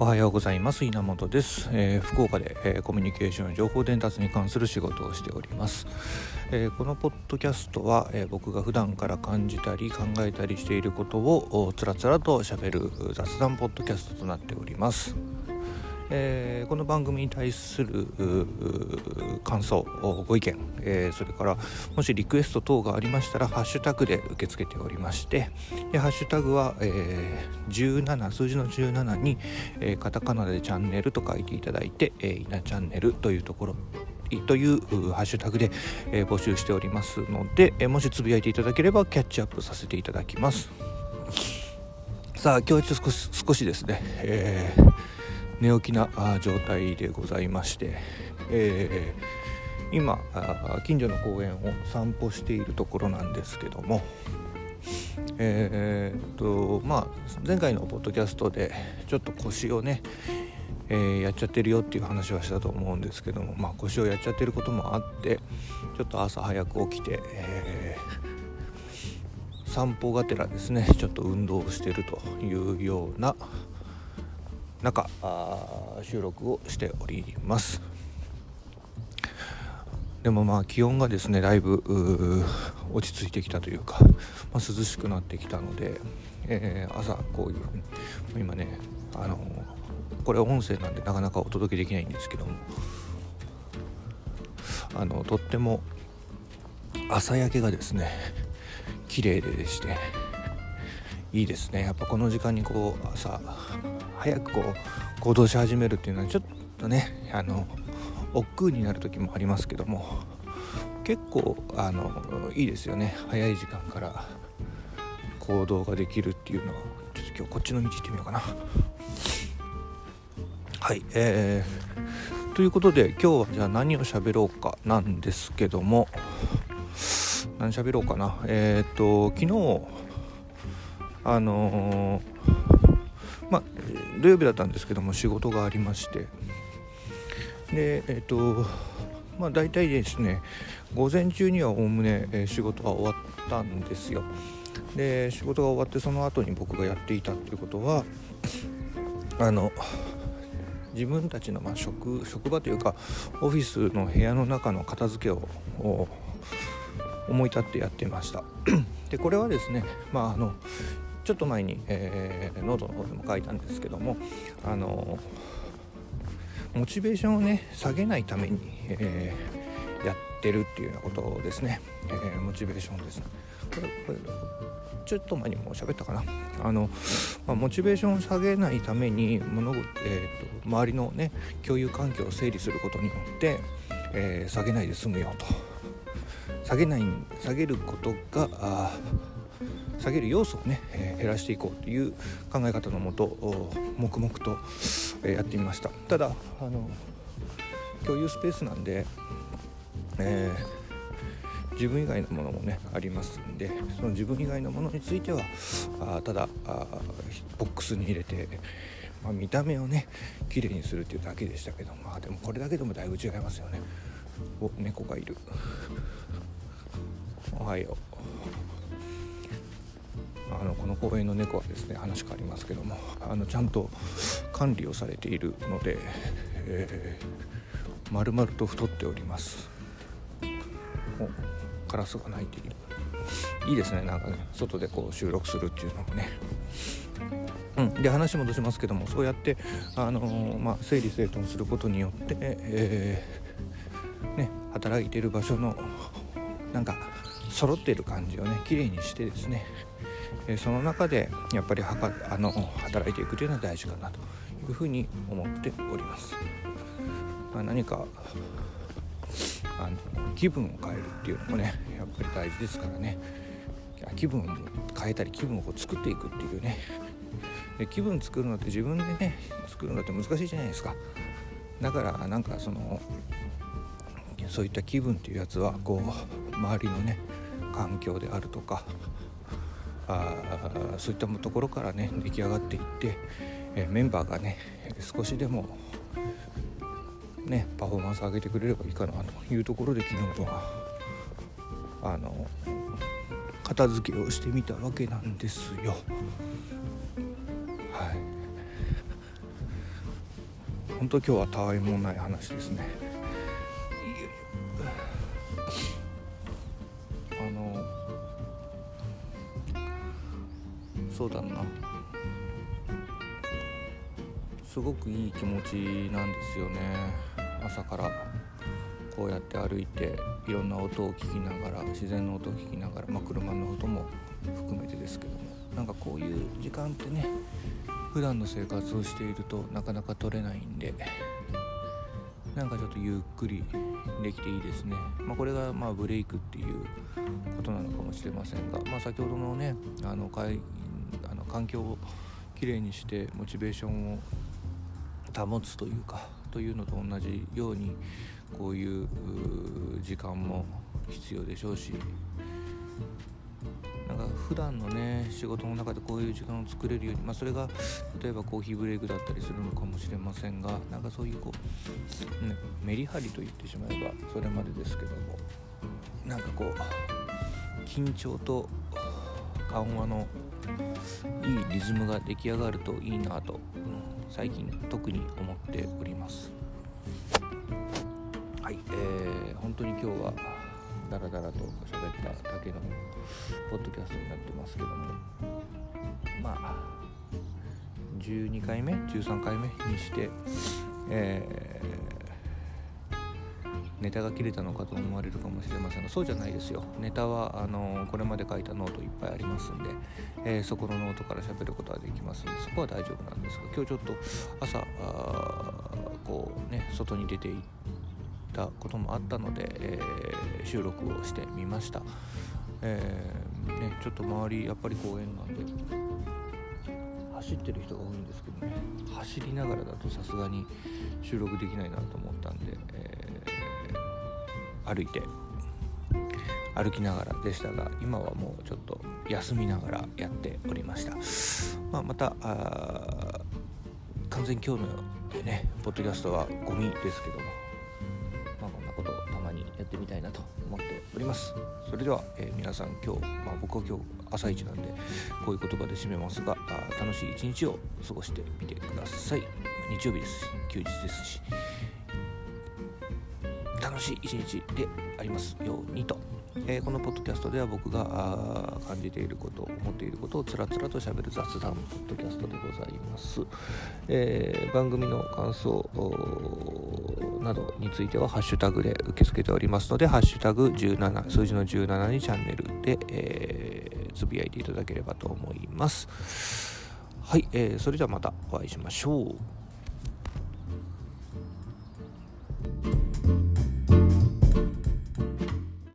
おはようございます。稲本です、えー、福岡で、えー、コミュニケーション情報伝達に関する仕事をしております、えー、このポッドキャストは、え僕が普段から感じたり考えたりしていることをつらつらとしゃべる雑談ポッドキャストとなっております。えー、この番組に対する感想ご意見、えー、それからもしリクエスト等がありましたらハッシュタグで受け付けておりましてでハッシュタグは、えー、17数字の17に、え、カタカナでチャンネルと書いていただいて、えー、イナチャンネルというところというハッシュタグで、え、募集しておりますので、え、もしつぶやいていただければキャッチアップさせていただきます。さあ今日は少し少しですね、えー寝起きな状態でございまして、えー、今近所の公園を散歩しているところなんですけども、えー、っとまあ、前回のポッドキャストでちょっと腰をね、えー、やっちゃってるよっていう話はしたと思うんですけども、まあ、腰をやっちゃってることもあってちょっと朝早く起きて、え、散歩がてらですねちょっと運動をしてるというような中収録をしております。でもまあ気温がですねだいぶ落ち着いてきたというか、まあ、涼しくなってきたので、えー、朝こういうふうに今ねあのこれ音声なんでなかなかお届けできないんですけどもあのとっても朝焼けがですね綺麗でしていいですね。やっぱこの時間にこう朝早くこう行動し始めるっていうのはちょっとねあの億劫になる時もありますけども結構あのいいですよね。早い時間から行動ができるっていうのはちょっと今日こっちの道行ってみようかな。はいえー、ということで今日はじゃあ何を喋ろうかなんですけども何喋ろうかな。えっ、ー、と昨日あのー、まあ土曜日だったんですけども仕事がありまして。でえっ、ー、とまあ大体ですね午前中にはおおむね、え仕事が終わったんですよ。で仕事が終わってその後に僕がやっていたっていうことはあの自分たちのまあ職職場というかオフィスの部屋の中の片付けを思い立ってやってました。でこれはですねまああのちょっと前に、えー、ノートの方でも書いたんですけどもあのモチベーションをね下げないために、えー、やってるっていうようなことですね、えー、モチベーションです。これこれちょっと前にも喋ったかな。あの、まあ、モチベーションを下げないために物事、えーと、周りのね共有環境を整理することによって、えー、下げないで済むよと。下げない下げることがあ下げる要素をね、えー、減らしていこうという考え方のもと黙々と、えー、やってみました。ただあの共有スペースなんで、えー、自分以外のものもねありますんでその自分以外のものについてはあただあボックスに入れて、まあ、見た目をね綺麗にするっていうだけでしたけどまあでもこれだけでもだいぶ違いますよね。お猫がいる。おはよう。あのこの公園の猫はですね話変わりますけどもあのちゃんと管理をされているので、えー、丸々と太っております。おカラスが鳴いている。いいですねなんかね外でこう収録するっていうのもね。うん、で話戻しますけどもそうやって、あのー、まあ、整理整頓することによって、えー、ね、働いてる場所のなんか揃っている感じをね綺麗にしてですねえその中でやっぱりはかあの働いていくというのは大事かなというふうに思っております。まあ、何かあの気分を変えるっていうのもねやっぱり大事ですからね。気分を変えたり気分をこう作っていくっていうね。で気分作るのって自分でね作るのって難しいじゃないですか。だからなんかそのそういった気分っていうやつはこう周りのね環境であるとかあそういったところからね出来上がっていって、えメンバーがね少しでもねパフォーマンス上げてくれればいいかなというところで昨日はあの片付けをしてみたわけなんですよ。はい本当今日はたわいもない話ですねそうだな。すごくいい気持ちなんですよね。朝からこうやって歩いていろんな音を聞きながら自然の音を聞きながら、まあ、車の音も含めてですけどもなんかこういう時間ってね普段の生活をしているとなかなか取れないんでなんかちょっとゆっくりできていいですね、まあ、これがまあブレイクっていうことなのかもしれませんが、まあ、先ほどのねあのかいあの環境をきれいにしてモチベーションを保つというかというのと同じようにこういう時間も必要でしょうし。なんか普段のね仕事の中でこういう時間を作れるように、まあ、それが例えばコーヒーブレイクだったりするのかもしれませんがなんかそういうこう、ね、メリハリと言ってしまえばそれまでですけども。なんかこう緊張と緩和のいいリズムが出来上がるといいなと最近特に思っております。はい、えー、本当に今日はダラダラと喋っただけのポッドキャストになってますけどもまあ12回目13回目にして、えー、ネタが切れたのかと思われるかもしれませんがそうじゃないですよ。ネタはあのこれまで書いたノートいっぱいありますんで、えー、そこのノートから喋ることはできますんでそこは大丈夫なんですが今日ちょっと朝こうね外に出て行ったこともあったので、えー、収録をしてみました、えー、ね、ちょっと周りやっぱり公園なんで走ってる人が多いんですけどね走りながらだとさすがに収録できないなと思ったんで、えー、歩いて歩きながらでしたが今はもうちょっと休みながらやっておりました、まあ、また完全今日のねポッドキャストはゴミですけどもまあことをたまにやってみたいなと思っております。それでは、えー、皆さん今日、まあ、僕は今日朝一なんでこういう言葉で締めますがあ楽しい一日を過ごしてみてください。日曜日です休日ですし楽しい一日でありますようにと。えー、このポッドキャストでは僕が感じていること思っていることをつらつらとしゃべる雑談ポッドキャストでございます、えー、番組の感想などについてはハッシュタグで受け付けておりますのでハッシュタグ17数字の17にチャンネルで、えー、つぶやいていただければと思います。はい、えー、それではまたお会いしましょう。